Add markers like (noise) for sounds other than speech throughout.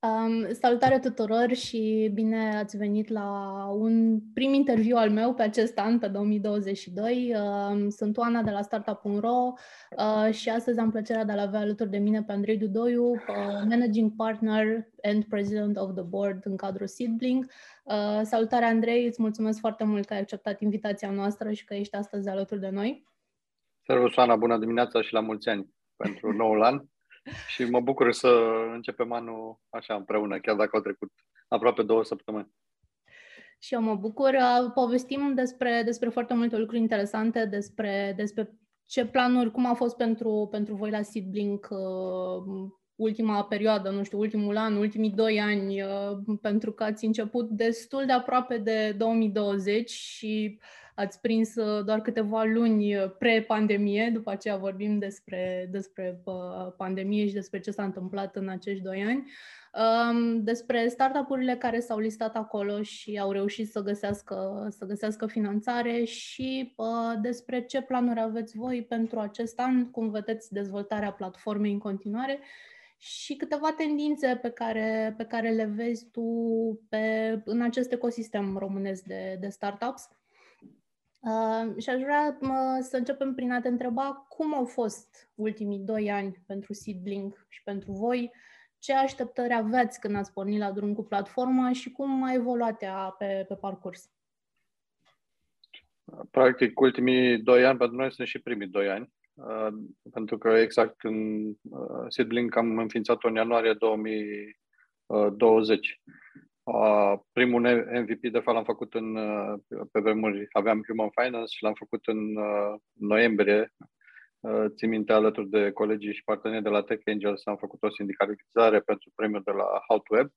Um, salutare tuturor și bine ați venit la un prim interviu al meu pe acest an, pe 2022. Um, sunt Oana de la Startup.ro uh, și astăzi am plăcerea de a-l avea alături de mine pe Andrei Dudoiu, uh, Managing Partner and President of the Board în cadrul Seedbling. Uh, salutare Andrei, îți mulțumesc foarte mult că ai acceptat invitația noastră și că ești astăzi alături de noi. Servus, Oana, bună dimineața și la mulți ani pentru noul an și mă bucur să începem anul așa împreună, chiar dacă au trecut aproape două săptămâni. Și eu mă bucur. Uh, povestim despre, despre foarte multe lucruri interesante, despre, despre ce planuri, cum a fost pentru, pentru voi la Seedblink uh, ultima perioadă, nu știu, ultimul an, ultimii doi ani, uh, pentru că ați început destul de aproape de 2020 și ați prins uh, doar câteva luni uh, pre-pandemie, după aceea vorbim despre, despre uh, pandemie și despre ce s-a întâmplat în acești doi ani, um, despre startup-urile care s-au listat acolo și au reușit să găsească, să găsească finanțare și despre ce planuri aveți voi pentru acest an, cum vedeți dezvoltarea platformei în continuare și câteva tendințe pe care, pe care le vezi tu pe, în acest ecosistem românesc de, de startups. Uh, și aș vrea uh, să începem prin a te întreba cum au fost ultimii doi ani pentru Seedling și pentru voi, ce așteptări aveți când ați pornit la drum cu platforma și cum a evoluat ea pe, pe parcurs? Practic, ultimii doi ani pentru noi sunt și primii doi ani, uh, pentru că exact în uh, Seedlink am înființat-o în ianuarie 2020. Uh, primul MVP, de fapt, l-am făcut în, uh, pe vremuri, aveam Human Finance și l-am făcut în uh, noiembrie. Uh, țin minte alături de colegii și parteneri de la Tech Angels, am făcut o sindicalizare pentru premiul de la How to Web,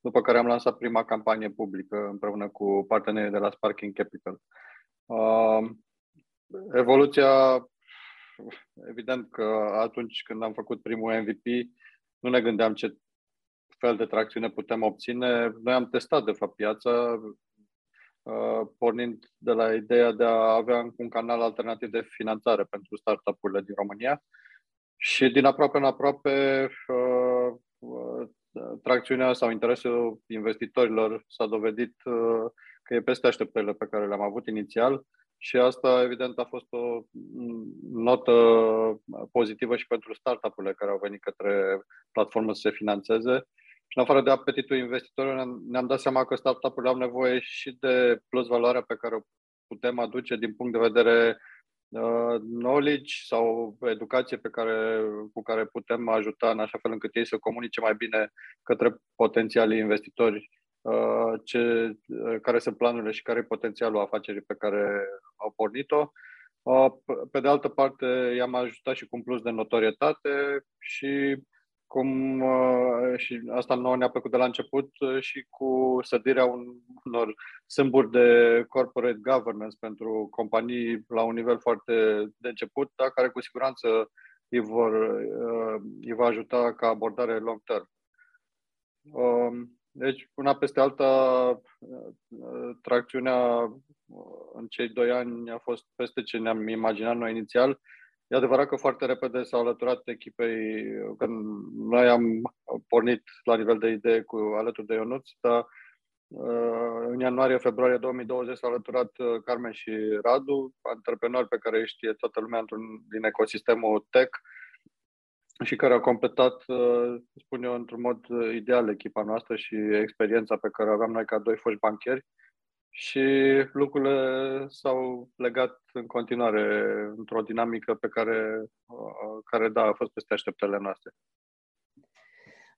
după care am lansat prima campanie publică împreună cu partenerii de la Sparking Capital. Uh, evoluția, evident că atunci când am făcut primul MVP, nu ne gândeam ce fel de tracțiune putem obține. Noi am testat, de fapt, piața, uh, pornind de la ideea de a avea un canal alternativ de finanțare pentru startup-urile din România. Și din aproape în aproape, uh, uh, tracțiunea sau interesul investitorilor s-a dovedit că e peste așteptările pe care le-am avut inițial și asta, evident, a fost o notă pozitivă și pentru startup-urile care au venit către platformă să se financeze și în afară de apetitul investitorilor, ne-am dat seama că startup-urile au nevoie și de plus valoarea pe care o putem aduce din punct de vedere uh, knowledge sau educație pe care, cu care putem ajuta în așa fel încât ei să comunice mai bine către potențialii investitori uh, ce, uh, care sunt planurile și care e potențialul afacerii pe care au pornit-o. Uh, pe de altă parte, i-am ajutat și cu un plus de notorietate și cum uh, și asta nouă ne-a plăcut de la început uh, și cu sădirea unor sâmburi de corporate governance pentru companii la un nivel foarte de început, dar care cu siguranță îi, vor, uh, îi va ajuta ca abordare long term. Um, deci, una peste alta, tracțiunea în cei doi ani a fost peste ce ne-am imaginat noi inițial E adevărat că foarte repede s-au alăturat echipei, când noi am pornit la nivel de idee cu alături de Ionuț, dar uh, în ianuarie-februarie 2020 s-au alăturat uh, Carmen și Radu, antreprenori pe care îi știe toată lumea într-un, din ecosistemul tech și care au completat, uh, spun eu, într-un mod ideal echipa noastră și experiența pe care o aveam noi ca doi foști bancheri și lucrurile s-au legat în continuare într-o dinamică pe care, uh, care da, a fost peste așteptările noastre.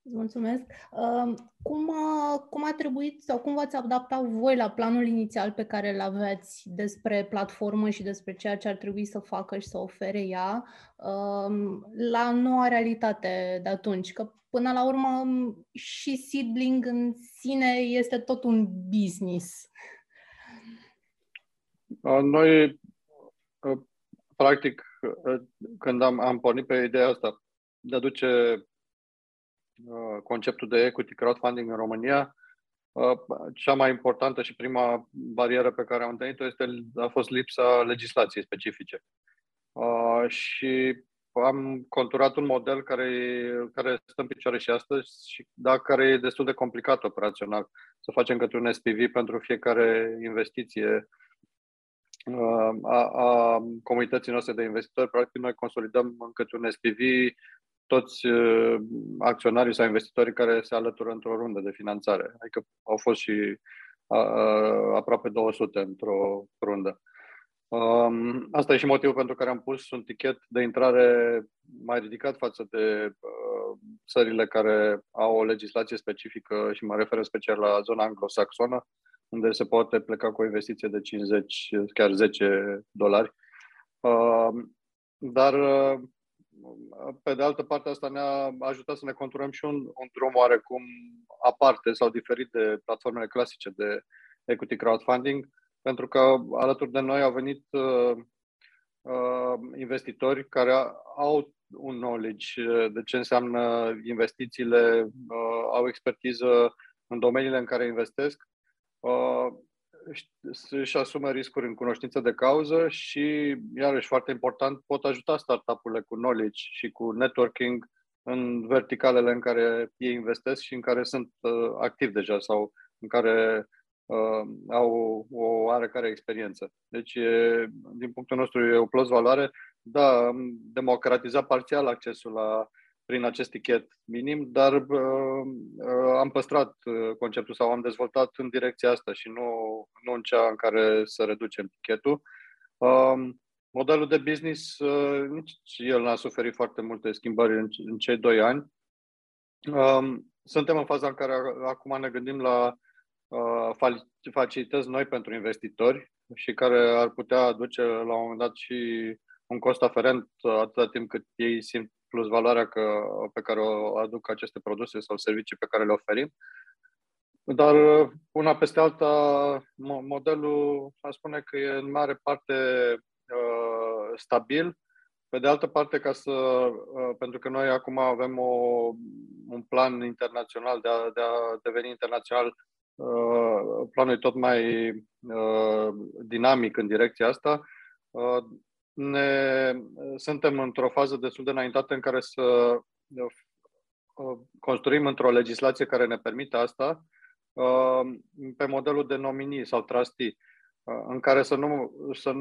Mulțumesc. Uh, cum a, cum a trebuit sau cum v-ați adaptat voi la planul inițial pe care îl aveți despre platformă și despre ceea ce ar trebui să facă și să ofere ea uh, la noua realitate de atunci? Că până la urmă și Seedling în sine este tot un business. Noi, practic, când am, am pornit pe ideea asta de a duce conceptul de equity crowdfunding în România, cea mai importantă și prima barieră pe care am întâlnit-o este, a fost lipsa legislației specifice. Și am conturat un model care, care stă în picioare și astăzi, și, dar care e destul de complicat operațional. Să facem către un SPV pentru fiecare investiție uh, a, a comunității noastre de investitori. Practic, noi consolidăm câte un SPV toți uh, acționarii sau investitorii care se alătură într-o rundă de finanțare. Adică au fost și aproape 200 într-o rundă. Um, asta e și motivul pentru care am pus un tichet de intrare mai ridicat față de uh, țările care au o legislație specifică și mă refer special la zona anglosaxonă, unde se poate pleca cu o investiție de 50, chiar 10 dolari. Uh, dar, uh, pe de altă parte, asta ne-a ajutat să ne conturăm și un, un drum oarecum aparte sau diferit de platformele clasice de equity crowdfunding, pentru că alături de noi au venit uh, uh, investitori care au un knowledge de ce înseamnă investițiile, uh, au expertiză în domeniile în care investesc, uh, își asumă riscuri în cunoștință de cauză și, iarăși foarte important, pot ajuta startup-urile cu knowledge și cu networking în verticalele în care ei investesc și în care sunt uh, activi deja sau în care uh, au o oarecare experiență. Deci, e, din punctul nostru, e o plus valoare. Da, am democratizat parțial accesul la prin acest tichet minim, dar uh, uh, am păstrat uh, conceptul sau am dezvoltat în direcția asta și nu, nu în cea în care să reducem tichetul. Uh, modelul de business, uh, nici el n-a suferit foarte multe schimbări în, în cei doi ani. Uh, suntem în faza în care acum ne gândim la Uh, facilități noi pentru investitori și care ar putea aduce la un moment dat și un cost aferent atâta timp cât ei simt plus valoarea că, pe care o aduc aceste produse sau servicii pe care le oferim. Dar una peste alta, modelul, aș spune că e în mare parte uh, stabil. Pe de altă parte, ca să, uh, pentru că noi acum avem o, un plan internațional de a, de a deveni internațional Uh, planul e tot mai uh, dinamic în direcția asta. Uh, ne, suntem într-o fază destul de înaintată în care să construim într-o legislație care ne permite asta pe modelul de nominii sau trustee, în care să nu să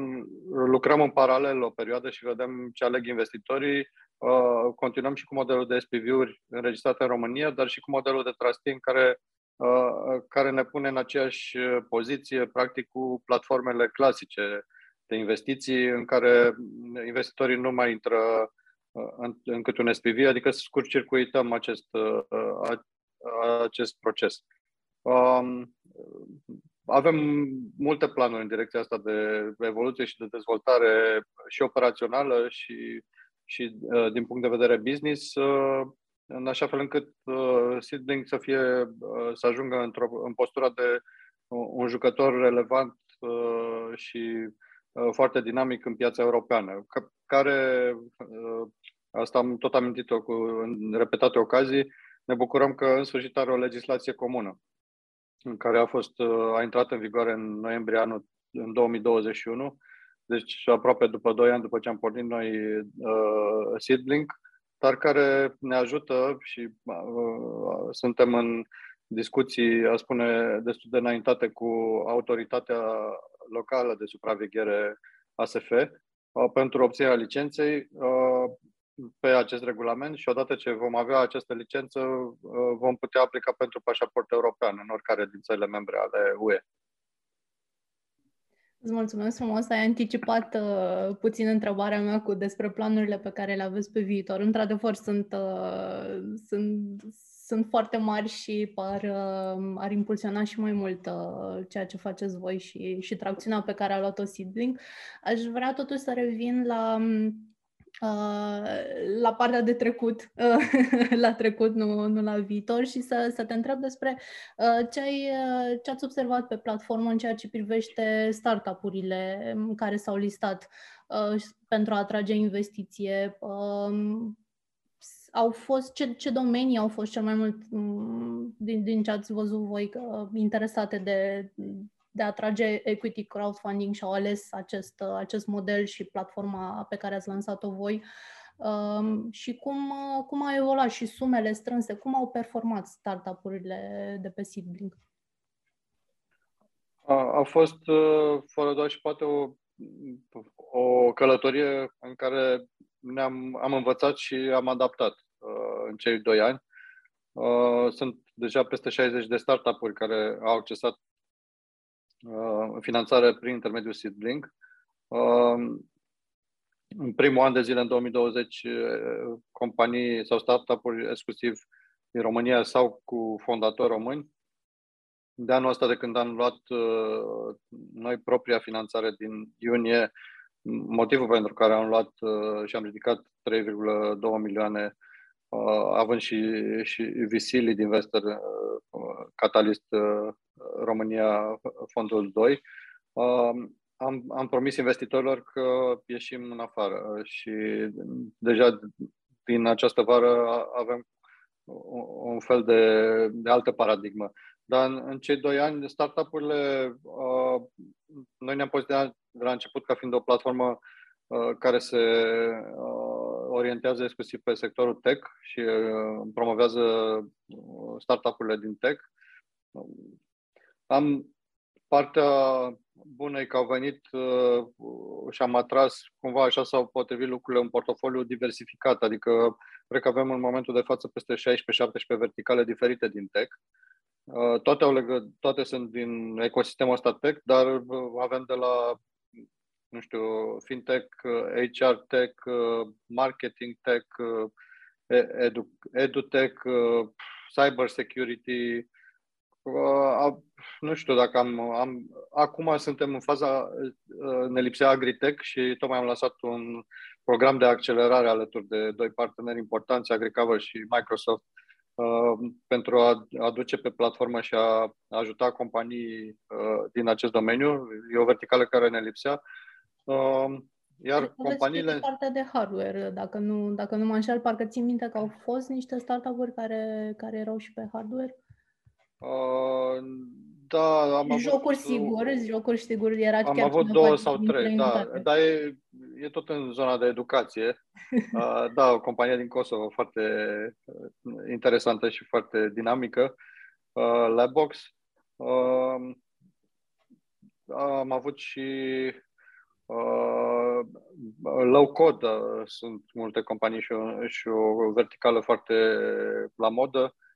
lucrăm în paralel o perioadă și vedem ce aleg investitorii. Continuăm și cu modelul de SPV-uri înregistrate în România, dar și cu modelul de trustee în care Uh, care ne pune în aceeași uh, poziție, practic, cu platformele clasice de investiții, în care investitorii nu mai intră uh, în, în câte un SPV, adică scurt-circuităm acest, acest proces. Um, avem multe planuri în direcția asta de evoluție și de dezvoltare și operațională și, și din punct de vedere business în așa fel încât uh, Seedling să fie uh, să ajungă într-o, în postura de uh, un jucător relevant uh, și uh, foarte dinamic în piața europeană, care, uh, asta am tot amintit-o cu în repetate ocazii, ne bucurăm că în sfârșit are o legislație comună, în care a fost uh, a intrat în vigoare în noiembrie anul în 2021, deci aproape după 2 ani după ce am pornit noi uh, Seedlink, dar care ne ajută și uh, suntem în discuții, a spune, destul de înaintate cu autoritatea locală de supraveghere ASF uh, pentru obținerea licenței uh, pe acest regulament și odată ce vom avea această licență, uh, vom putea aplica pentru pașaport european în oricare din țările membre ale UE. Îți mulțumesc frumos, ai anticipat uh, puțin întrebarea mea cu despre planurile pe care le aveți pe viitor. Într-adevăr, sunt, uh, sunt, sunt foarte mari și par, uh, ar impulsiona și mai mult uh, ceea ce faceți voi și, și tracțiunea pe care a luat-o Seedling. Aș vrea totuși să revin la Uh, la partea de trecut, uh, (laughs) la trecut, nu, nu la viitor și să, să te întreb despre uh, ce, ai, uh, ce ați observat pe platformă în ceea ce privește startup-urile care s-au listat uh, pentru a atrage investiție. Uh, au fost, ce, ce domenii au fost cel mai mult um, din, din ce ați văzut voi uh, interesate de, de a atrage equity crowdfunding și au ales acest, acest model și platforma pe care ați lansat-o voi. Um, și cum, cum au evoluat și sumele strânse, cum au performat startup-urile de pe Seedblink? A, a fost, uh, fără doar și poate, o, o călătorie în care ne-am am învățat și am adaptat uh, în cei doi ani. Uh, sunt deja peste 60 de startup-uri care au accesat uh, finanțare prin intermediul SeedBlink. Uh, în primul an de zile, în 2020, uh, companii sau startup-uri exclusiv din România sau cu fondatori români. De anul ăsta, de când am luat uh, noi propria finanțare din iunie, motivul pentru care am luat uh, și am ridicat 3,2 milioane Uh, având și, și VC Lead Investor uh, Catalyst uh, România Fondul 2, am, am promis investitorilor că ieșim în afară și deja din această vară avem un fel de, de altă paradigmă. Dar în, în cei doi ani, startup-urile, uh, noi ne-am poziționat de la început ca fiind o platformă uh, care se uh, orientează exclusiv pe sectorul tech și uh, promovează uh, startup-urile din tech. Am partea bună e că au venit uh, și am atras, cumva așa s-au potrivit lucrurile, un portofoliu diversificat, adică cred că avem în momentul de față peste 16-17 verticale diferite din tech. Toate, au legă, toate sunt din ecosistemul ăsta tech, dar avem de la nu știu, fintech, HR tech, marketing tech, edu, edutech, cyber security. Nu știu dacă am, am. Acum suntem în faza. Ne lipsea Agritech și tocmai am lansat un program de accelerare alături de doi parteneri importanți, Agricover și Microsoft, pentru a aduce pe platformă și a ajuta companii din acest domeniu. E o verticală care ne lipsea Um, iar Cred companiile... partea de hardware, dacă nu, dacă nu mă înșel, parcă țin minte că au fost niște startup-uri care, care erau și pe hardware. Uh, da, am jocuri avut, sigur, jocuri sigur era Am chiar avut două sau trei, da, dar e, e tot în zona de educație. (laughs) uh, da, o companie din Kosovo foarte uh, interesantă și foarte dinamică, uh, Labbox. Uh, am avut și Uh, low code, uh, sunt multe companii și o, și o verticală foarte la modă, uh,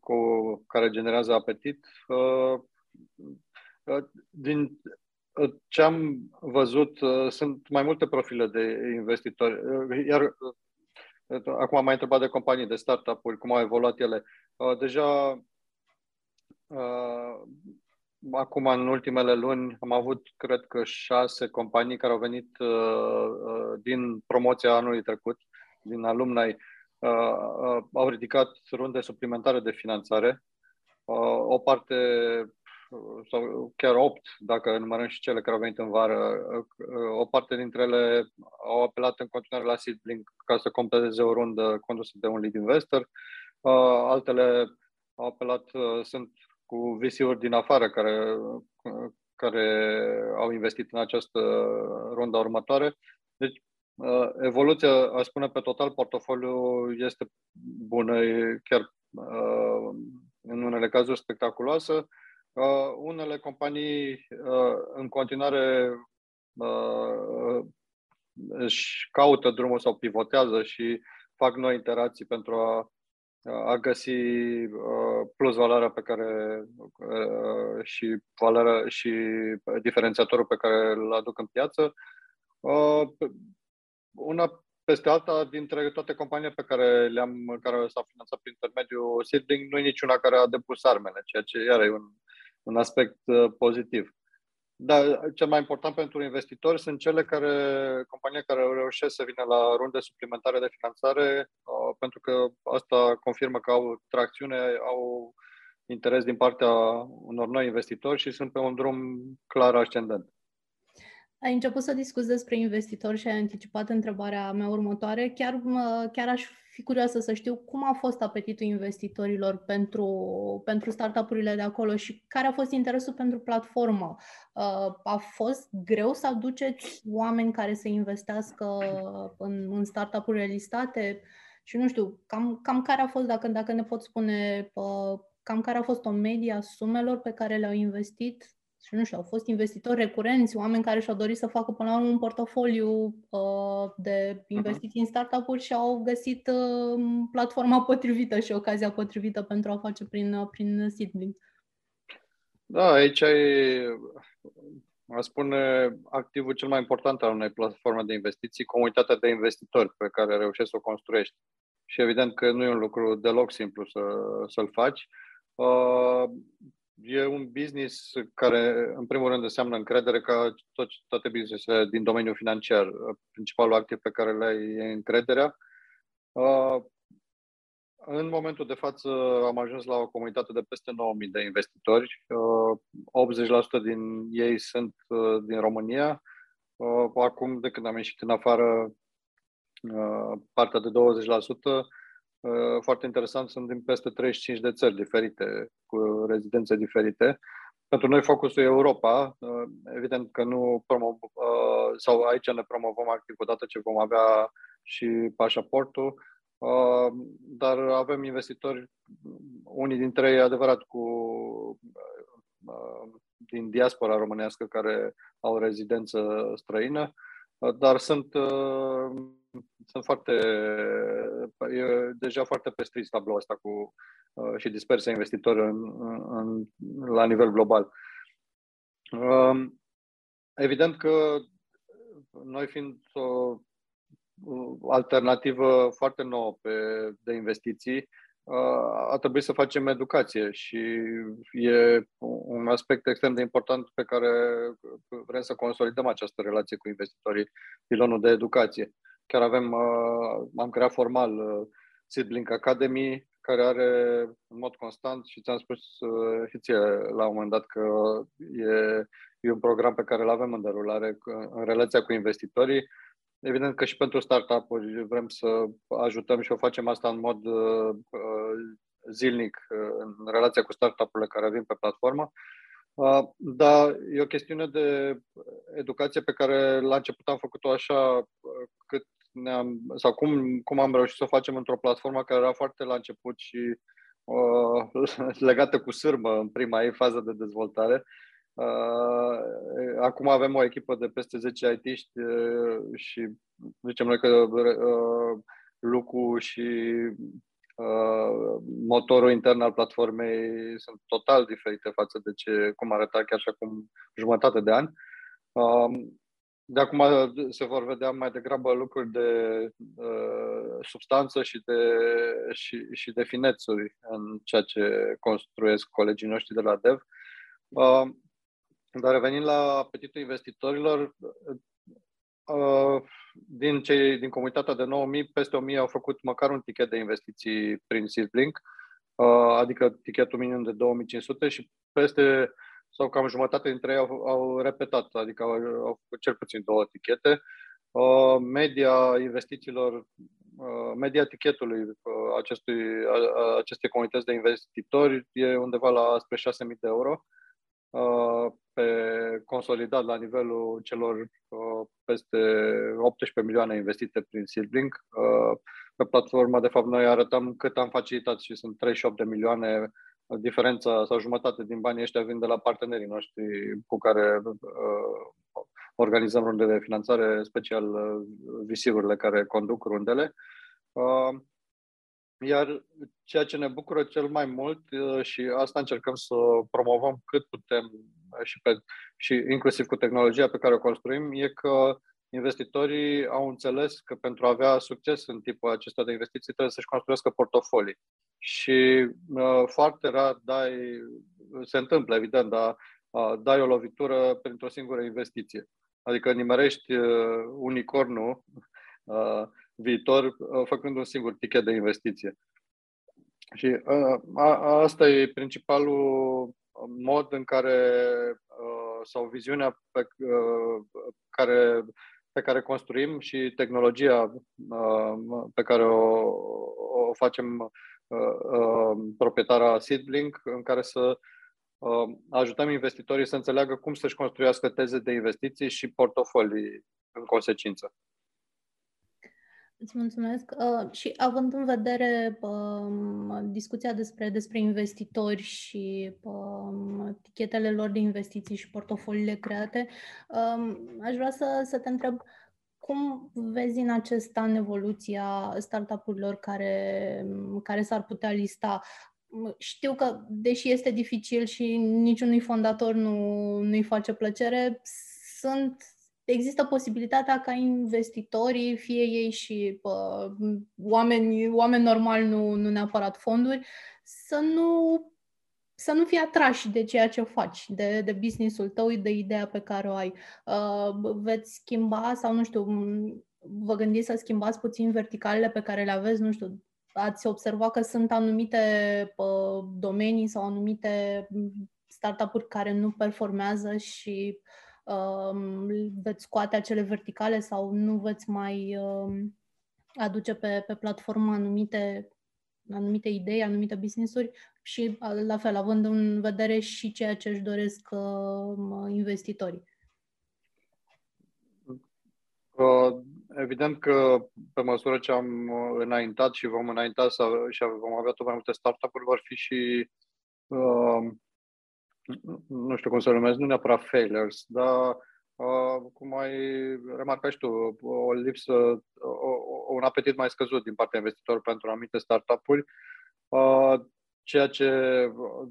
cu, care generează apetit. Uh, uh, din uh, ce am văzut, uh, sunt mai multe profile de investitori. Uh, iar uh, acum am mai întrebat de companii, de startup-uri, cum au evoluat ele. Uh, deja uh, acum, în ultimele luni, am avut, cred că, șase companii care au venit uh, uh, din promoția anului trecut, din alumni, uh, uh, au ridicat runde suplimentare de finanțare. Uh, o parte, uh, sau chiar opt, dacă numărăm și cele care au venit în vară, uh, o parte dintre ele au apelat în continuare la Seedlink ca să completeze o rundă condusă de un lead investor. Uh, altele au apelat, uh, sunt cu VC-uri din afară care, care au investit în această rundă următoare. Deci, uh, evoluția, aș spune, pe total, portofoliu este bună, e chiar uh, în unele cazuri spectaculoasă. Uh, unele companii în continuare își caută drumul sau pivotează și fac noi interacții pentru a a găsi uh, plus valoarea pe care uh, și valoarea și diferențiatorul pe care îl aduc în piață. Uh, una peste alta, dintre toate companiile pe care le-am, care s-au finanțat prin intermediul Seedling, nu e niciuna care a depus armele, ceea ce iar e un, un aspect pozitiv. Da, cel mai important pentru investitori sunt cele care, companii care reușesc să vină la runde suplimentare de finanțare, uh, pentru că asta confirmă că au tracțiune, au interes din partea unor noi investitori și sunt pe un drum clar ascendent. Ai început să discuți despre investitori și ai anticipat întrebarea mea următoare. Chiar, chiar aș fi curioasă să știu cum a fost apetitul investitorilor pentru, pentru startup-urile de acolo și care a fost interesul pentru platformă. Uh, a fost greu să aduceți oameni care să investească în, în startup-urile listate? Și nu știu, cam, cam care a fost, dacă, dacă ne pot spune, uh, cam care a fost o medie a sumelor pe care le-au investit și nu știu, au fost investitori recurenți, oameni care și-au dorit să facă până la urmă un portofoliu uh, de mhm. investiții uh-huh. în startup-uri și au găsit uh, platforma potrivită și ocazia potrivită pentru a face prin, uh, prin Seedling. Da, aici e, aș spune, activul cel mai important al unei platforme de investiții, comunitatea de investitori pe care reușești să o construiești. Și evident că nu e un lucru deloc simplu să, să-l faci. Uh, e un business care, în primul rând, înseamnă încredere ca tot, toate business din domeniul financiar. Principalul activ pe care le ai e încrederea. Uh, în momentul de față am ajuns la o comunitate de peste 9.000 de investitori. 80% uh, din ei sunt uh, din România. Acum, de când am ieșit în afară, partea de 20% Uh, foarte interesant, sunt din peste 35 de țări diferite, cu rezidențe diferite. Pentru noi focusul e Europa. Uh, evident că nu promov, uh, sau aici ne promovăm activ odată ce vom avea și pașaportul, dar avem investitori, unii dintre ei adevărat cu din diaspora românească care au rezidență străină, dar sunt sunt foarte, e deja foarte pestrit tabloul ăsta cu uh, și dispersia investitori în, în, la nivel global. Uh, evident că noi fiind o alternativă foarte nouă pe, de investiții, uh, a trebuit să facem educație și e un aspect extrem de important pe care vrem să consolidăm această relație cu investitorii, pilonul de educație. Chiar avem, uh, am creat formal uh, Seedlink Academy, care are în mod constant și ți-am spus uh, și ție la un moment dat că e, e un program pe care îl avem în derulare în relația cu investitorii. Evident că și pentru startup-uri vrem să ajutăm și o facem asta în mod uh, zilnic în relația cu startup-urile care vin pe platformă. Uh, dar e o chestiune de educație pe care la început am făcut-o așa cât ne-am, sau cum, cum am reușit să o facem într-o platformă care era foarte la început și uh, (laughs) legată cu sârmă în prima ei fază de dezvoltare. Uh, acum avem o echipă de peste 10 IT-ști uh, și zicem noi că uh, lucru și uh, motorul intern al platformei sunt total diferite față de ce, cum arăta chiar și acum jumătate de ani. Uh, de acum se vor vedea mai degrabă lucruri de uh, substanță și de, și, și de finețuri în ceea ce construiesc colegii noștri de la Dev. Uh, dar revenind la apetitul investitorilor, uh, din, cei, din comunitatea de 9.000, peste 1.000 au făcut măcar un tichet de investiții prin Seedlink, uh, adică tichetul minim de 2.500 și peste sau cam jumătate dintre ei au, au repetat, adică au, au făcut cel puțin două etichete. Uh, media investițiilor, uh, media etichetului uh, acestui, uh, acestei comunități de investitori e undeva la spre 6.000 de euro uh, pe consolidat la nivelul celor uh, peste 18 milioane investite prin Seedlink. Uh, pe platforma, de fapt, noi arătăm cât am facilitat și sunt 38 de milioane diferența sau jumătate din banii ăștia vin de la partenerii noștri cu care uh, organizăm runde de finanțare, special uh, visivurile care conduc rundele. Uh, iar ceea ce ne bucură cel mai mult uh, și asta încercăm să promovăm cât putem și, pe, și inclusiv cu tehnologia pe care o construim, e că investitorii au înțeles că pentru a avea succes în tipul acesta de investiții trebuie să-și construiască portofolii. Și uh, foarte rar dai, se întâmplă evident, dar uh, dai o lovitură printr-o singură investiție. Adică nimerești uh, unicornul uh, viitor uh, făcând un singur tichet de investiție. Și uh, a, asta e principalul mod în care uh, sau viziunea pe care, pe care construim și tehnologia pe care o, o facem proprietara Seedlink, în care să ajutăm investitorii să înțeleagă cum să-și construiască teze de investiții și portofolii în consecință. Îți mulțumesc. Uh, și având în vedere uh, discuția despre, despre investitori și uh, tichetele lor de investiții și portofoliile create, uh, aș vrea să, să te întreb cum vezi în acest an evoluția startup-urilor care, care s-ar putea lista? Știu că, deși este dificil și niciunui fondator nu, nu-i face plăcere, sunt există posibilitatea ca investitorii, fie ei și pă, oameni, oameni normali, nu, nu neapărat fonduri, să nu, să nu fie atrași de ceea ce faci, de, de business-ul tău, de ideea pe care o ai. Uh, veți schimba sau, nu știu, vă gândiți să schimbați puțin verticalele pe care le aveți, nu știu, ați observat că sunt anumite pă, domenii sau anumite startup-uri care nu performează și uh, Um, veți scoate acele verticale sau nu veți mai um, aduce pe, pe platformă anumite, anumite idei, anumite business-uri și la fel, având în vedere și ceea ce își doresc uh, investitorii. Uh, evident că pe măsură ce am înaintat și vom înainta și vom avea tot mai multe startup-uri, vor fi și uh, nu știu cum să numesc, nu neapărat failures, dar uh, cum ai remarcat și tu, o lipsă, o, un apetit mai scăzut din partea investitorilor pentru anumite startup-uri, uh, ceea ce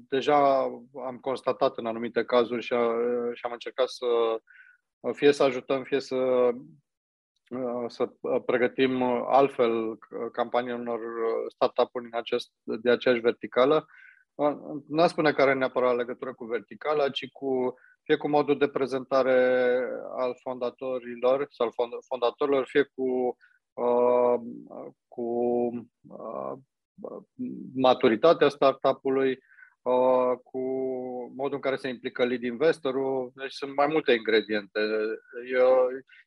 deja am constatat în anumite cazuri și, uh, și am încercat să fie să ajutăm, fie să uh, să pregătim altfel campanii unor startup-uri în acest, de aceeași verticală, nu spune că are neapărat legătură cu verticala, ci cu fie cu modul de prezentare al fondatorilor sau fondatorilor, fie cu, uh, cu uh, maturitatea startup-ului, uh, cu modul în care se implică lead investorul. Deci sunt mai multe ingrediente. E o,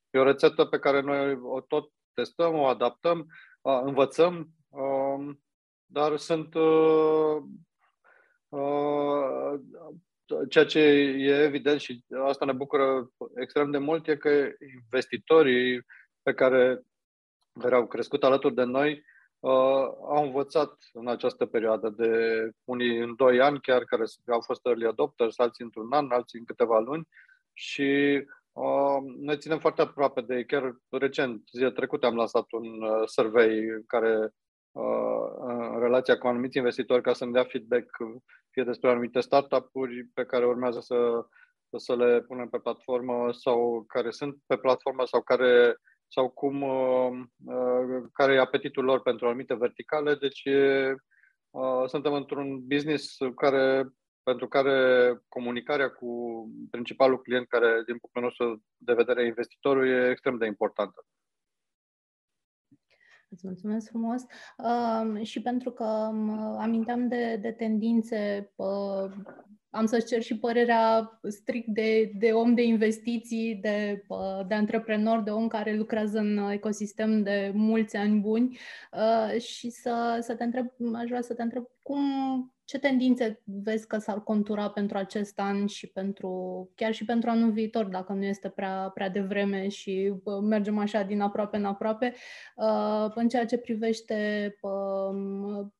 e o rețetă pe care noi o tot testăm, o adaptăm, uh, învățăm, uh, dar sunt uh, Uh, ceea ce e evident și asta ne bucură extrem de mult e că investitorii pe care, care au crescut alături de noi uh, au învățat în această perioadă de unii în doi ani chiar care au fost early adopters, alții într-un an, alții în câteva luni și uh, ne ținem foarte aproape de ei. Chiar recent, zilele trecute, am lansat un uh, survey în care în relația cu anumiți investitori ca să-mi dea feedback fie despre anumite startup-uri pe care urmează să, să le punem pe platformă sau care sunt pe platformă sau care sau cum care e apetitul lor pentru anumite verticale. Deci suntem într-un business care, pentru care comunicarea cu principalul client, care din punctul nostru de vedere investitorul, e extrem de importantă. Îți mulțumesc frumos. Uh, și pentru că uh, aminteam de, de tendințe, uh, am să-ți cer și părerea strict de, de om de investiții, de, uh, de antreprenor, de om care lucrează în ecosistem de mulți ani buni uh, și să, să te întreb, aș vrea să te întreb cum ce tendințe vezi că s-ar contura pentru acest an și pentru, chiar și pentru anul viitor, dacă nu este prea, prea devreme și mergem așa din aproape în aproape, uh, în ceea ce privește um,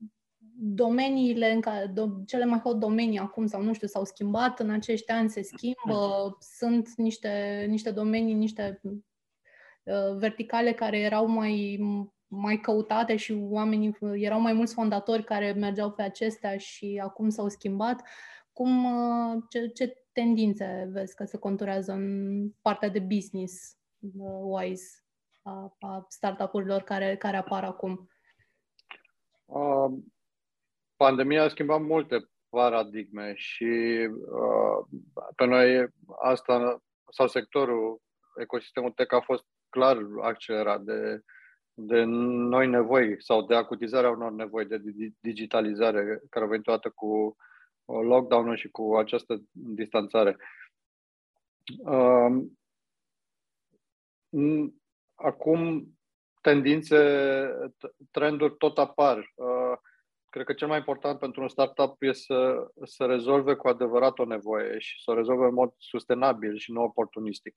domeniile în care, do, cele mai hot domenii acum sau nu știu, s-au schimbat în acești ani, se schimbă, sunt niște, niște domenii, niște uh, verticale care erau mai mai căutate și oamenii, erau mai mulți fondatori care mergeau pe acestea și acum s-au schimbat. Cum, uh, ce, ce tendințe vezi că se conturează în partea de business uh, wise a, a startup-urilor care, care apar acum? Uh, pandemia a schimbat multe paradigme și uh, pe noi asta sau sectorul, ecosistemul tech a fost clar accelerat de de noi nevoi sau de acutizarea unor nevoi de digitalizare care au venit toată cu lockdown-ul și cu această distanțare. Acum tendințe, trenduri tot apar. Uh, cred că cel mai important pentru un startup este să, să rezolve cu adevărat o nevoie și să o rezolve în mod sustenabil și nu oportunistic.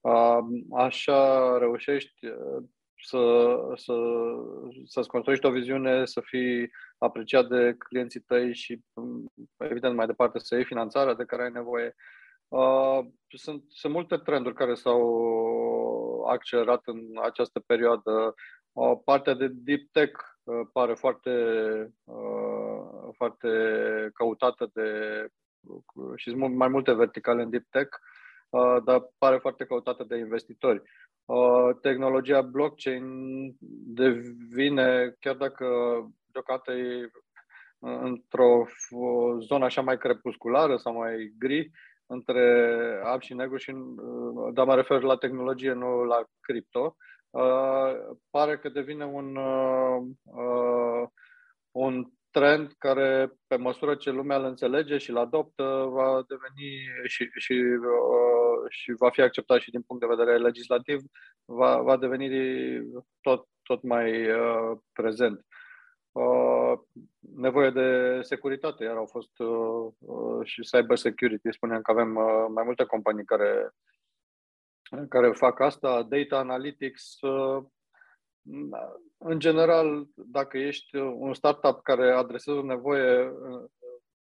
Uh, așa reușești uh, să, să, să-ți construiești o viziune, să fii apreciat de clienții tăi și, evident, mai departe să iei finanțarea de care ai nevoie. Sunt, sunt multe trenduri care s-au accelerat în această perioadă. Partea de deep tech uh, pare foarte, uh, foarte căutată de și sunt mai multe verticale în deep tech, uh, dar pare foarte căutată de investitori. Tehnologia blockchain devine, chiar dacă deocamdată e într-o zonă așa mai crepusculară sau mai gri, între alb și negru, și, uh, dar mă refer la tehnologie, nu la cripto, uh, pare că devine un, uh, un trend care, pe măsură ce lumea îl înțelege și îl adoptă, va deveni și, și, și va fi acceptat și din punct de vedere legislativ, va, va deveni tot, tot mai prezent. Uh, nevoie de securitate, iar au fost uh, uh, și cyber security. Spuneam că avem uh, mai multe companii care, care fac asta, data analytics. Uh, în general, dacă ești un startup care adresează o nevoie, uh,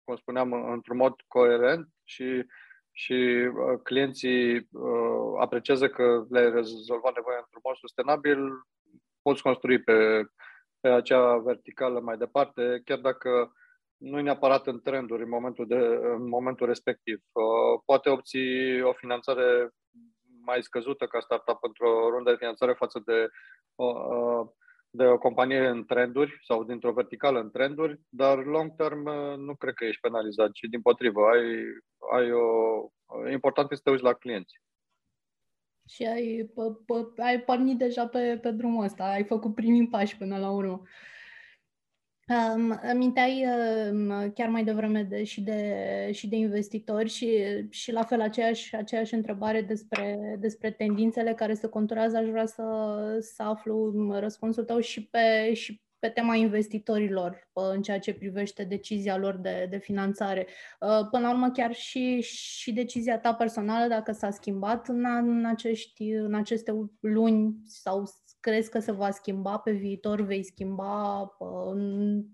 cum spuneam, într-un mod coerent și, și uh, clienții uh, apreciază că le-ai rezolvat nevoia într-un mod sustenabil, poți construi pe pe acea verticală mai departe, chiar dacă nu e neapărat în trenduri în momentul, de, în momentul respectiv. Uh, poate obții o finanțare mai scăzută ca startup într-o rundă de finanțare față de, uh, de o companie în trenduri sau dintr-o verticală în trenduri, dar long term uh, nu cred că ești penalizat, ci din potrivă, ai, ai o, important este să te uiți la clienți și ai, p- p- ai pornit deja pe, pe drumul ăsta, ai făcut primii pași până la urmă. Um, aminteai um, chiar mai devreme de, și, de, și de investitori și, și la fel aceeași, aceeași întrebare despre, despre tendințele care se conturează. Aș vrea să, să aflu răspunsul tău și pe, și pe tema investitorilor în ceea ce privește decizia lor de, de finanțare. Uh, până la urmă, chiar și, și decizia ta personală, dacă s-a schimbat în, în, acești, în aceste luni sau crezi că se va schimba pe viitor, vei schimba, uh,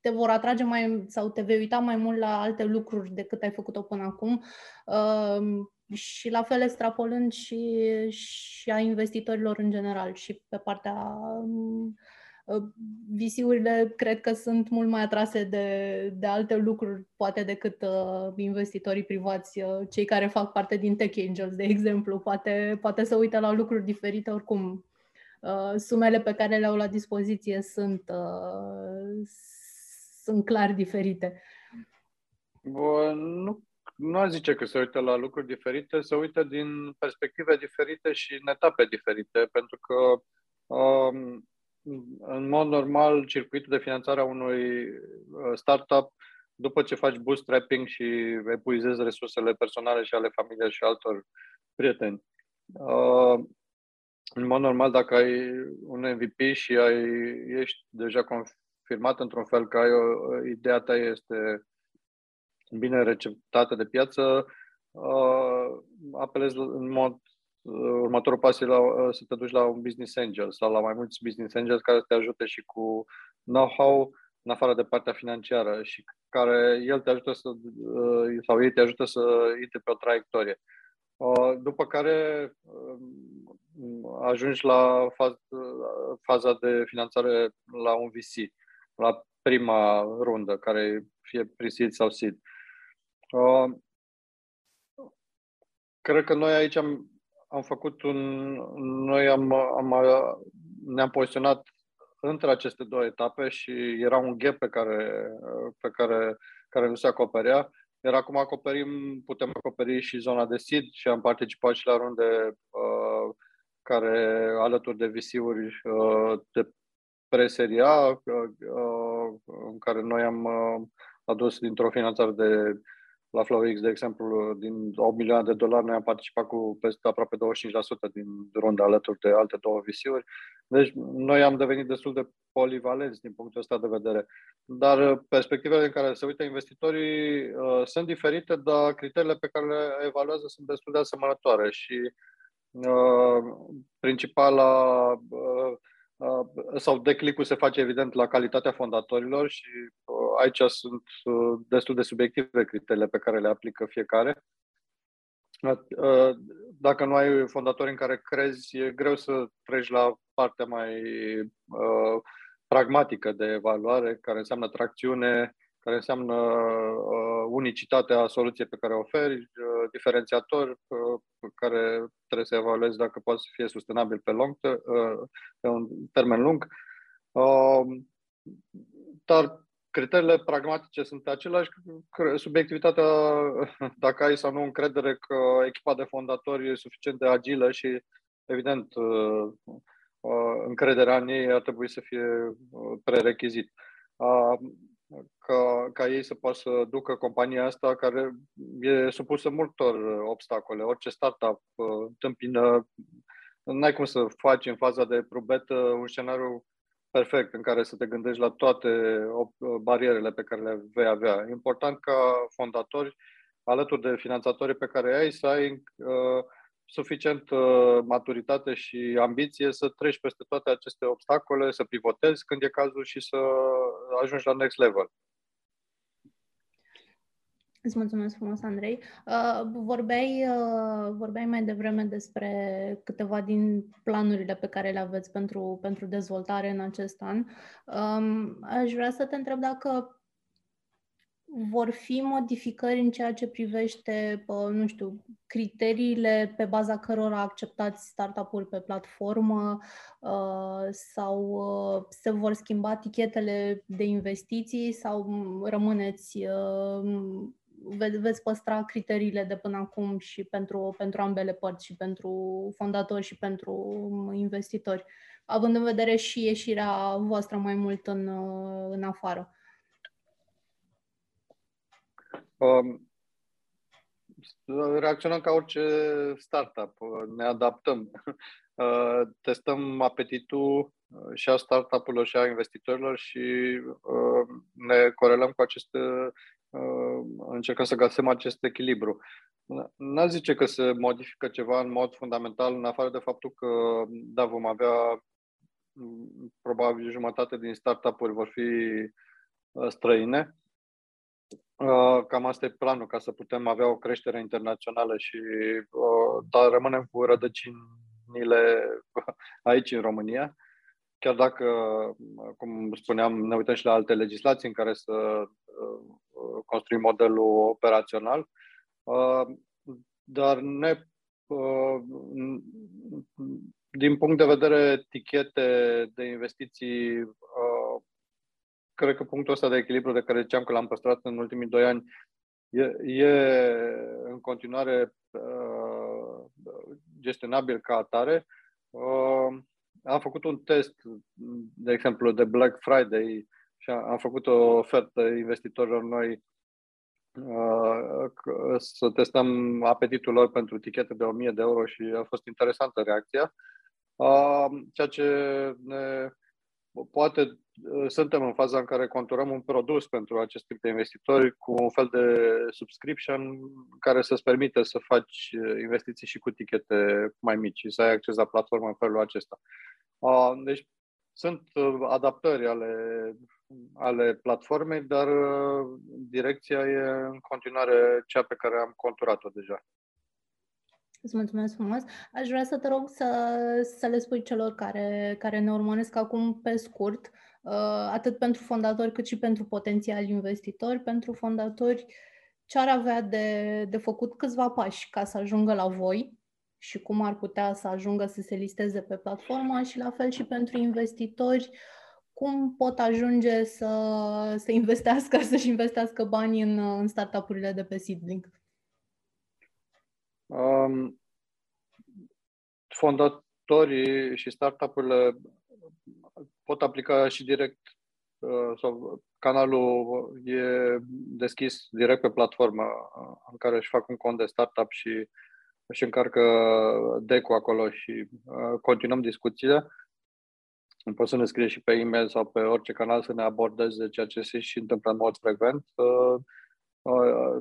te vor atrage mai sau te vei uita mai mult la alte lucruri decât ai făcut-o până acum? Uh, și la fel extrapolând și, și a investitorilor în general și pe partea um, Uh, visiurile cred că sunt mult mai atrase de, de alte lucruri, poate decât uh, investitorii privați, uh, cei care fac parte din Tech Angels, de exemplu, poate, poate să uită la lucruri diferite oricum. Uh, sumele pe care le au la dispoziție sunt, uh, sunt clar diferite. Bă, nu, nu aș zice că se uită la lucruri diferite, se uită din perspective diferite și în etape diferite, pentru că um, în mod normal, circuitul de finanțare a unui uh, startup, după ce faci bootstrapping și epuizezi resursele personale și ale familiei și altor prieteni, uh, în mod normal, dacă ai un MVP și ai, ești deja confirmat într-un fel că ai o, ideea ta este bine receptată de piață, uh, apelezi în mod următorul pas e la, să te duci la un business angel sau la mai mulți business angels care te ajute și cu know-how în afară de partea financiară și care el te ajută să, sau ei te ajută să intri pe o traiectorie. După care ajungi la faz, faza de finanțare la un VC, la prima rundă, care fie pre-seed sau seed. Cred că noi aici am am făcut un. Noi am, am, ne-am poziționat între aceste două etape și era un gap pe care, pe care, care nu se acoperea. Iar acum acoperim, putem acoperi și zona de SID și am participat și la runde uh, care, alături de VC-uri uh, de preseria, uh, uh, în care noi am uh, adus dintr-o finanțare de la FlowX, de exemplu, din 8 milioane de dolari, noi am participat cu peste aproape 25% din runda alături de alte două visiuri. Deci noi am devenit destul de polivalenți din punctul ăsta de vedere. Dar uh, perspectivele în care se uită investitorii uh, sunt diferite, dar criteriile pe care le evaluează sunt destul de asemănătoare și uh, principala uh, Uh, sau declicul se face evident la calitatea fondatorilor și uh, aici sunt uh, destul de subiective criteriile pe care le aplică fiecare. Dacă nu ai fondatori în care crezi, e greu să treci la partea mai pragmatică de evaluare, care înseamnă tracțiune, care înseamnă uh, unicitatea soluției pe care o oferi, uh, diferențiator uh, care trebuie să evaluezi dacă poate să fie sustenabil pe, lung, uh, pe un termen lung. Uh, dar criteriile pragmatice sunt aceleași, subiectivitatea, dacă ai sau nu încredere că echipa de fondatori e suficient de agilă și, evident, uh, uh, încrederea în ei ar trebui să fie uh, prerechizit ca, ca ei să poată să ducă compania asta care e supusă multor obstacole. Orice startup uh, întâmpină, n-ai cum să faci în faza de probetă un scenariu perfect în care să te gândești la toate barierele pe care le vei avea. E important ca fondatori, alături de finanțatorii pe care ai, să ai uh, suficient uh, maturitate și ambiție să treci peste toate aceste obstacole, să pivotezi când e cazul și să ajungi la next level. Îți mulțumesc frumos, Andrei. Uh, vorbeai, uh, vorbeai mai devreme despre câteva din planurile pe care le aveți pentru, pentru dezvoltare în acest an. Um, aș vrea să te întreb dacă vor fi modificări în ceea ce privește, nu știu, criteriile pe baza cărora acceptați startup-uri pe platformă uh, sau uh, se vor schimba tichetele de investiții sau rămâneți, uh, veți păstra criteriile de până acum și pentru, pentru ambele părți, și pentru fondatori și pentru investitori, având în vedere și ieșirea voastră mai mult în, în afară. Um, reacționăm ca orice startup, ne adaptăm. (laughs) Uh, testăm apetitul și a startup-urilor și a investitorilor și uh, ne corelăm cu aceste, uh, încercăm să găsim acest echilibru. N-aș zice că se modifică ceva în mod fundamental, în afară de faptul că, da, vom avea probabil jumătate din startup-uri vor fi străine, Uh, cam asta e planul, ca să putem avea o creștere internațională și uh, dar rămânem cu rădăcinile aici în România. Chiar dacă, cum spuneam, ne uităm și la alte legislații în care să uh, construim modelul operațional, dar ne, din punct de vedere etichete de investiții cred că punctul ăsta de echilibru de care ziceam că l-am păstrat în ultimii doi ani e, e în continuare uh, gestionabil ca atare. Uh, am făcut un test, de exemplu, de Black Friday și am făcut o ofertă investitorilor noi uh, să testăm apetitul lor pentru tichete de 1000 de euro și a fost interesantă reacția. Uh, ceea ce ne poate uh, suntem în faza în care conturăm un produs pentru acest tip de investitori cu un fel de subscription care să-ți permite să faci uh, investiții și cu tichete mai mici și să ai acces la platformă în felul acesta. Uh, deci sunt adaptări ale, ale platformei, dar direcția e în continuare cea pe care am conturat-o deja. Îți mulțumesc frumos. Aș vrea să te rog să, să le spui celor care, care ne urmăresc acum pe scurt, uh, atât pentru fondatori cât și pentru potențiali investitori, pentru fondatori ce ar avea de, de făcut câțiva pași ca să ajungă la voi și cum ar putea să ajungă să se listeze pe platformă și la fel și pentru investitori cum pot ajunge să, să investească, (laughs) să-și investească bani în, în startup-urile de pe Seedlink. Um, fondatorii și startup-urile pot aplica și direct uh, sau canalul e deschis direct pe platformă în care își fac un cont de startup și își încarcă deck acolo și continuăm discuțiile. Poți să ne scrie și pe e-mail sau pe orice canal să ne abordeze ceea ce se și întâmplă în mod frecvent.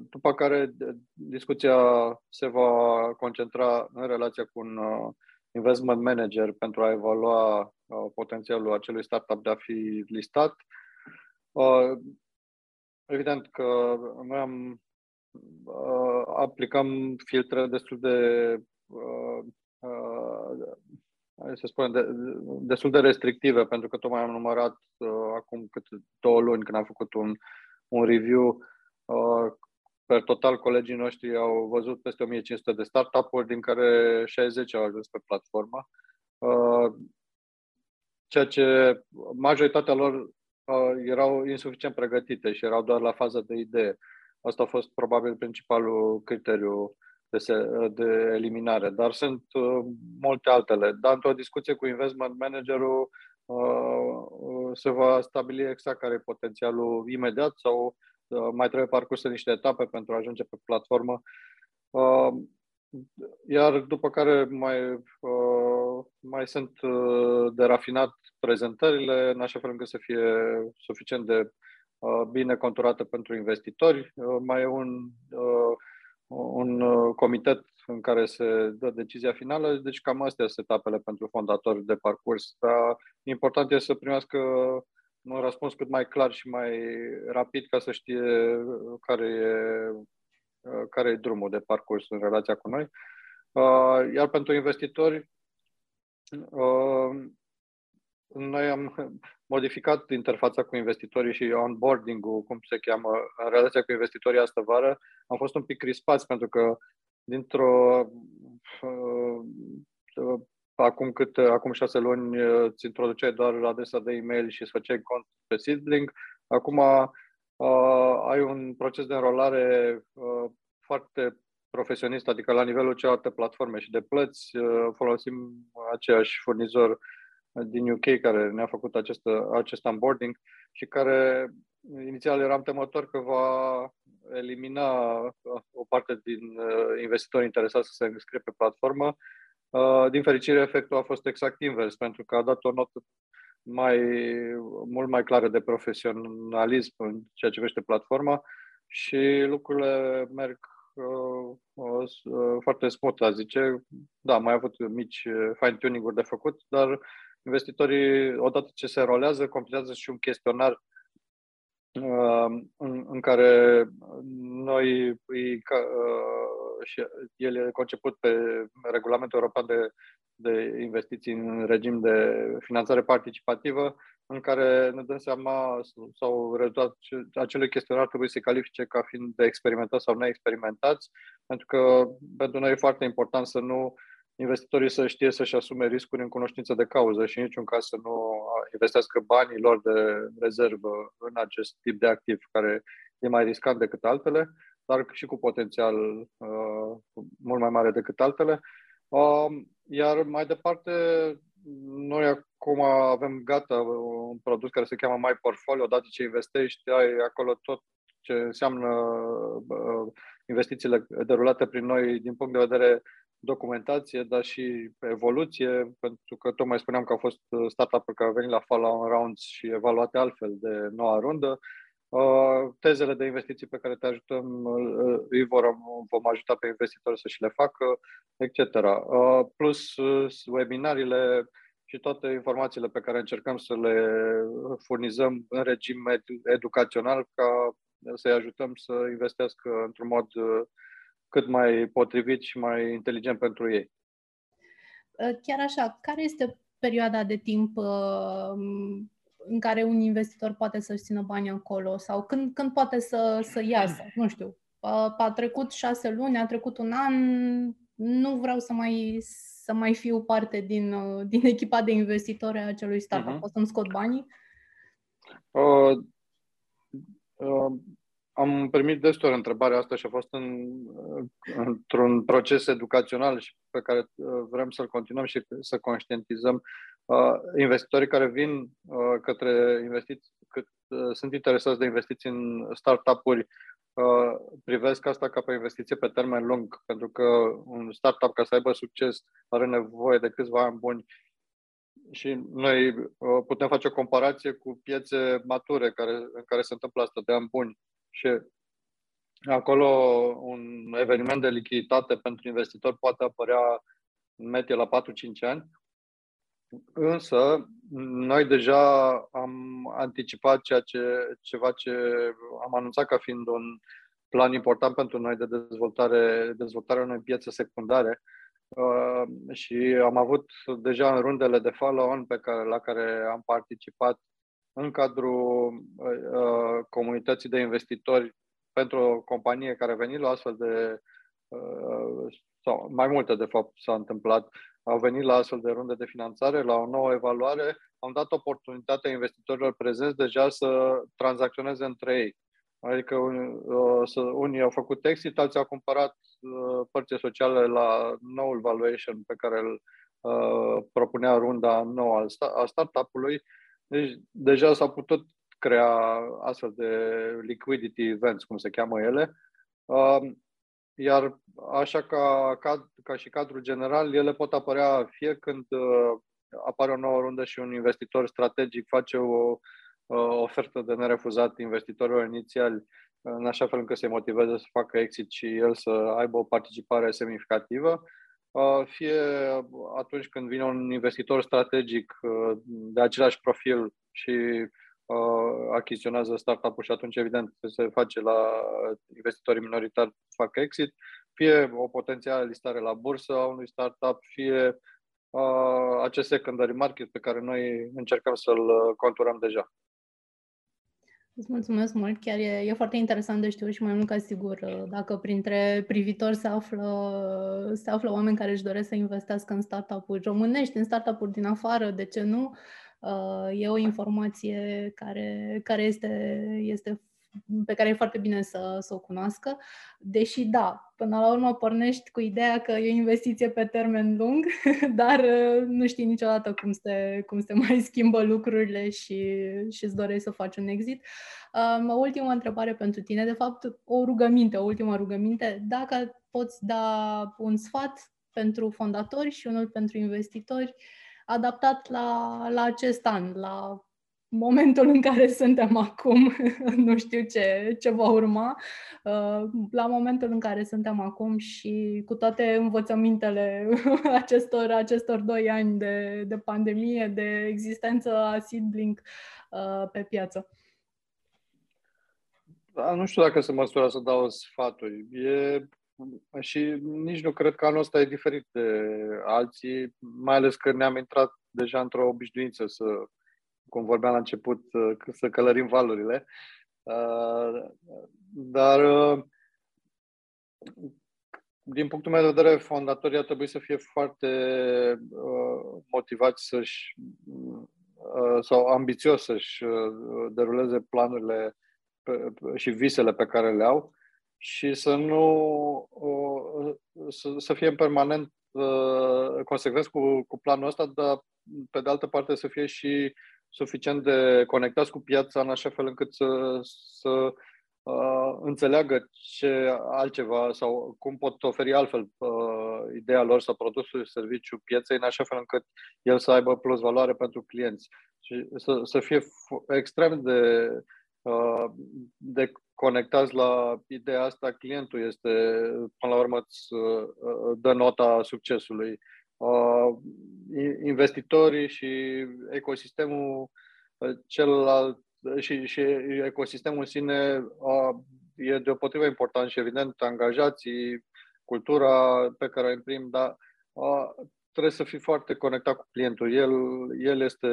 După care discuția se va concentra în relația cu un investment manager pentru a evalua uh, potențialul acelui startup de a fi listat. Uh, evident că noi am uh, aplicăm filtre destul de să spunem, de, destul de restrictive, pentru că tocmai am numărat uh, acum cât două luni când am făcut un, un review uh, Per total, colegii noștri au văzut peste 1500 de startup-uri, din care 60 au ajuns pe platformă. Uh, ceea ce majoritatea lor uh, erau insuficient pregătite și erau doar la faza de idee. Asta a fost probabil principalul criteriu de, se, de eliminare, dar sunt uh, multe altele. Dar într-o discuție cu investment managerul se va stabili exact care e potențialul imediat sau Uh, mai trebuie parcurse niște etape pentru a ajunge pe platformă. Uh, iar după care mai, uh, mai sunt de rafinat prezentările, în așa fel încât să fie suficient de bine conturate pentru investitori. Mai e un, un comitet în care se dă decizia finală, deci cam astea sunt etapele pentru fondatori de parcurs. Dar important este să primească un răspuns cât mai clar și mai rapid ca să știe care e, care e drumul de parcurs în relația cu noi. Uh, iar pentru investitori, uh, noi am (laughs) modificat interfața cu investitorii și onboarding-ul, cum se cheamă, în relația cu investitorii astă vară. Am fost un pic crispați pentru că dintr-o uh, acum cât, acum șase luni îți introduceai doar adresa de e-mail și îți făceai cont pe Seedlink. Acum uh, ai un proces de înrolare uh, foarte profesionist, adică la nivelul celorlalte platforme și de plăți uh, folosim aceeași furnizor din UK care ne-a făcut acest, acest onboarding și care inițial eram temător că va elimina o parte din investitorii interesați să se înscrie pe platformă, Uh, din fericire, efectul a fost exact invers, pentru că a dat o notă mai, mult mai clară de profesionalism în ceea ce privește platforma și lucrurile merg uh, uh, foarte smooth, a zice. Da, mai avut mici uh, fine-tuning-uri de făcut, dar investitorii, odată ce se rolează, completează și un chestionar uh, în, în care noi îi, uh, și el e conceput pe regulamentul european de, de investiții în regim de finanțare participativă, în care ne dăm seama sau rezultatul acelui chestionar trebuie să se califice ca fiind de experimentat sau neexperimentați, pentru că pentru noi e foarte important să nu investitorii să știe să-și asume riscuri în cunoștință de cauză și în niciun caz să nu investească banii lor de rezervă în acest tip de activ care e mai riscant decât altele dar și cu potențial uh, mult mai mare decât altele. Uh, iar mai departe, noi acum avem gata un produs care se cheamă My Portfolio. Odată ce investești, ai acolo tot ce înseamnă uh, investițiile derulate prin noi din punct de vedere documentație, dar și evoluție, pentru că tocmai spuneam că au fost startup-uri care au venit la follow rounds și evaluate altfel de noua rundă. Uh, tezele de investiții pe care te ajutăm uh, îi vor, vom ajuta pe investitori să și le facă, etc. Uh, plus webinariile și toate informațiile pe care încercăm să le furnizăm în regim educațional ca să-i ajutăm să investească într-un mod cât mai potrivit și mai inteligent pentru ei. Chiar așa, care este perioada de timp în care un investitor poate să-și țină banii acolo sau când, când poate să, să iasă, nu știu, a, a trecut șase luni, a trecut un an, nu vreau să mai, să mai fiu parte din, din echipa de investitori a acelui startup. Uh-huh. O să-mi scot banii? Uh, uh, am primit destul întrebarea asta și a fost în, într-un proces educațional și pe care vrem să-l continuăm și să conștientizăm investitorii care vin către investiții, cât sunt interesați de investiții în startup-uri, privesc asta ca pe investiție pe termen lung, pentru că un startup, ca să aibă succes, are nevoie de câțiva ani buni și noi putem face o comparație cu piețe mature care, în care se întâmplă asta de ani buni. Și acolo un eveniment de lichiditate pentru investitor poate apărea în medie la 4-5 ani, Însă, noi deja am anticipat ceea ce, ceva ce am anunțat ca fiind un plan important pentru noi de dezvoltare, dezvoltarea unei piețe secundare. Uh, și am avut deja în rundele de follow-on pe care, la care am participat în cadrul uh, comunității de investitori pentru o companie care a venit la astfel de, uh, sau mai multe de fapt s-a întâmplat, au venit la astfel de runde de finanțare, la o nouă evaluare, am dat oportunitatea investitorilor prezenți deja să tranzacționeze între ei. Adică uh, să, unii au făcut exit, alții au cumpărat uh, părți sociale la noul valuation pe care îl uh, propunea runda nouă al a startup-ului. Deci deja s-au putut crea astfel de liquidity events, cum se cheamă ele. Uh, iar așa ca, ca, ca și cadrul general, ele pot apărea fie când uh, apare o nouă rundă și un investitor strategic face o uh, ofertă de nerefuzat investitorilor inițiali, în așa fel încât să-i motiveze să facă exit și el să aibă o participare semnificativă, uh, fie atunci când vine un investitor strategic uh, de același profil și uh, achiziționează startup-ul și atunci, evident, se face la investitorii minoritari fac exit, fie o potențială listare la bursă a unui startup, fie uh, acest secondary market pe care noi încercăm să-l conturăm deja. Îți mulțumesc mult, chiar e, e foarte interesant de știu și mai mult ca sigur dacă printre privitori se află, se află oameni care își doresc să investească în startup-uri românești, în startup-uri din afară, de ce nu? E o informație care, care este, este pe care e foarte bine să, să o cunoască. Deși, da, până la urmă pornești cu ideea că e o investiție pe termen lung, (laughs) dar nu știi niciodată cum se, cum se (laughs) mai schimbă lucrurile și, și îți dorești să faci un exit. Um, o ultimă întrebare pentru tine, de fapt, o rugăminte, o ultimă rugăminte. Dacă poți da un sfat pentru fondatori și unul pentru investitori, adaptat la, la acest an, la momentul în care suntem acum, (laughs) nu știu ce, ce va urma, uh, la momentul în care suntem acum și cu toate învățămintele (laughs) acestor, acestor doi ani de, de pandemie, de existență a Seedblink uh, pe piață. Da, nu știu dacă se măsura să dau sfaturi. E, și nici nu cred că anul ăsta e diferit de alții, mai ales că ne-am intrat deja într-o obișnuință să cum vorbeam la început, uh, să călărim valurile. Uh, dar, uh, din punctul meu de vedere, fondatorii ar trebui să fie foarte motivați să-și sau ambițios să-și deruleze planurile și visele pe care le au și să nu să, să fie în permanent consecvenți cu, cu planul ăsta, dar pe de altă parte să fie și suficient de conectați cu piața în așa fel încât să, să uh, înțeleagă ce altceva sau cum pot oferi altfel uh, ideea lor sau produsul, serviciu pieței în așa fel încât el să aibă plus valoare pentru clienți. Și să, să fie extrem de, uh, de conectați la ideea asta, clientul este, până la urmă, îți uh, dă nota succesului. uh, investitorii și ecosistemul uh, celălalt și, și ecosistemul în sine uh, e deopotrivă important și evident angajații, cultura pe care o imprim, dar uh, trebuie să fii foarte conectat cu clientul. El, el este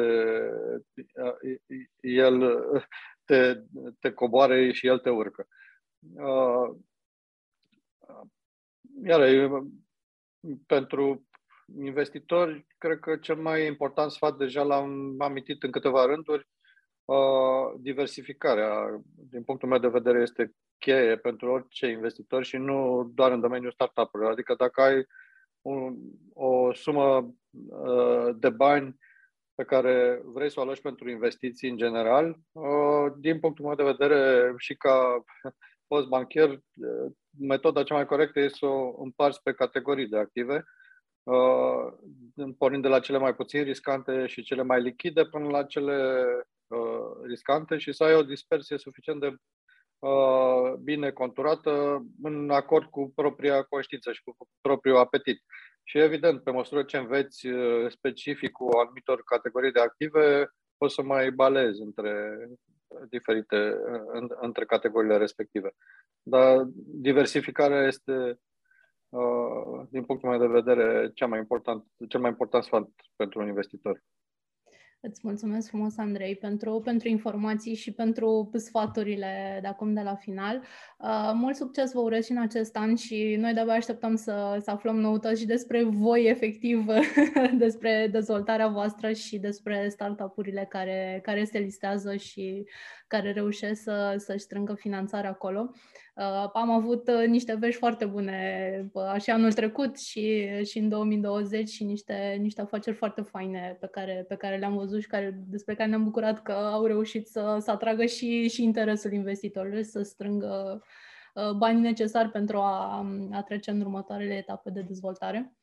uh, el te, te coboare și el te urcă. Uh, iar pentru investitori, cred că cel mai important sfat deja l-am amintit în câteva rânduri, uh, diversificarea, din punctul meu de vedere, este cheie pentru orice investitor și nu doar în domeniul startup-urilor. Adică dacă ai un, o sumă uh, de bani, pe care vrei să o aloci pentru investiții în general. Din punctul meu de vedere și ca (laughs) post bancher, metoda cea mai corectă este să o împarți pe categorii de active, pornind de la cele mai puțin riscante și cele mai lichide până la cele riscante și să ai o dispersie suficient de bine conturată în acord cu propria conștiință și cu propriul apetit. Și evident, pe măsură ce înveți specific cu anumitor categorii de active, poți să mai balezi între diferite, între categoriile respective. Dar diversificarea este, din punctul meu de vedere, cea mai important, cel mai important sfat pentru un investitor. Îți mulțumesc frumos, Andrei, pentru, pentru informații și pentru sfaturile de acum de la final. Uh, mult succes vă urez și în acest an și noi de-abia așteptăm să, să aflăm noutăți și despre voi, efectiv, (laughs) despre dezvoltarea voastră și despre startup-urile care, care se listează și care reușesc să, să-și strângă finanțarea acolo. Uh, am avut uh, niște vești foarte bune uh, și anul trecut și, și în 2020 și niște, niște afaceri foarte faine pe care, pe care le-am văzut și care, despre care ne-am bucurat că au reușit să, să atragă și, și interesul investitorilor, să strângă banii necesari pentru a, a trece în următoarele etape de dezvoltare.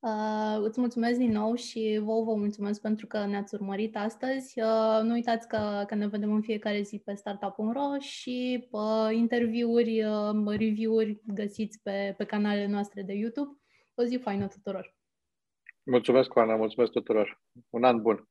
Uh, îți mulțumesc din nou și vouă vă mulțumesc pentru că ne-ați urmărit astăzi. Uh, nu uitați că, că ne vedem în fiecare zi pe startup.ro și uh, interviuri, uh, review-uri găsiți pe, pe canalele noastre de YouTube. O zi faină tuturor! Mulțumesc, Oana, mulțumesc tuturor! Un an bun!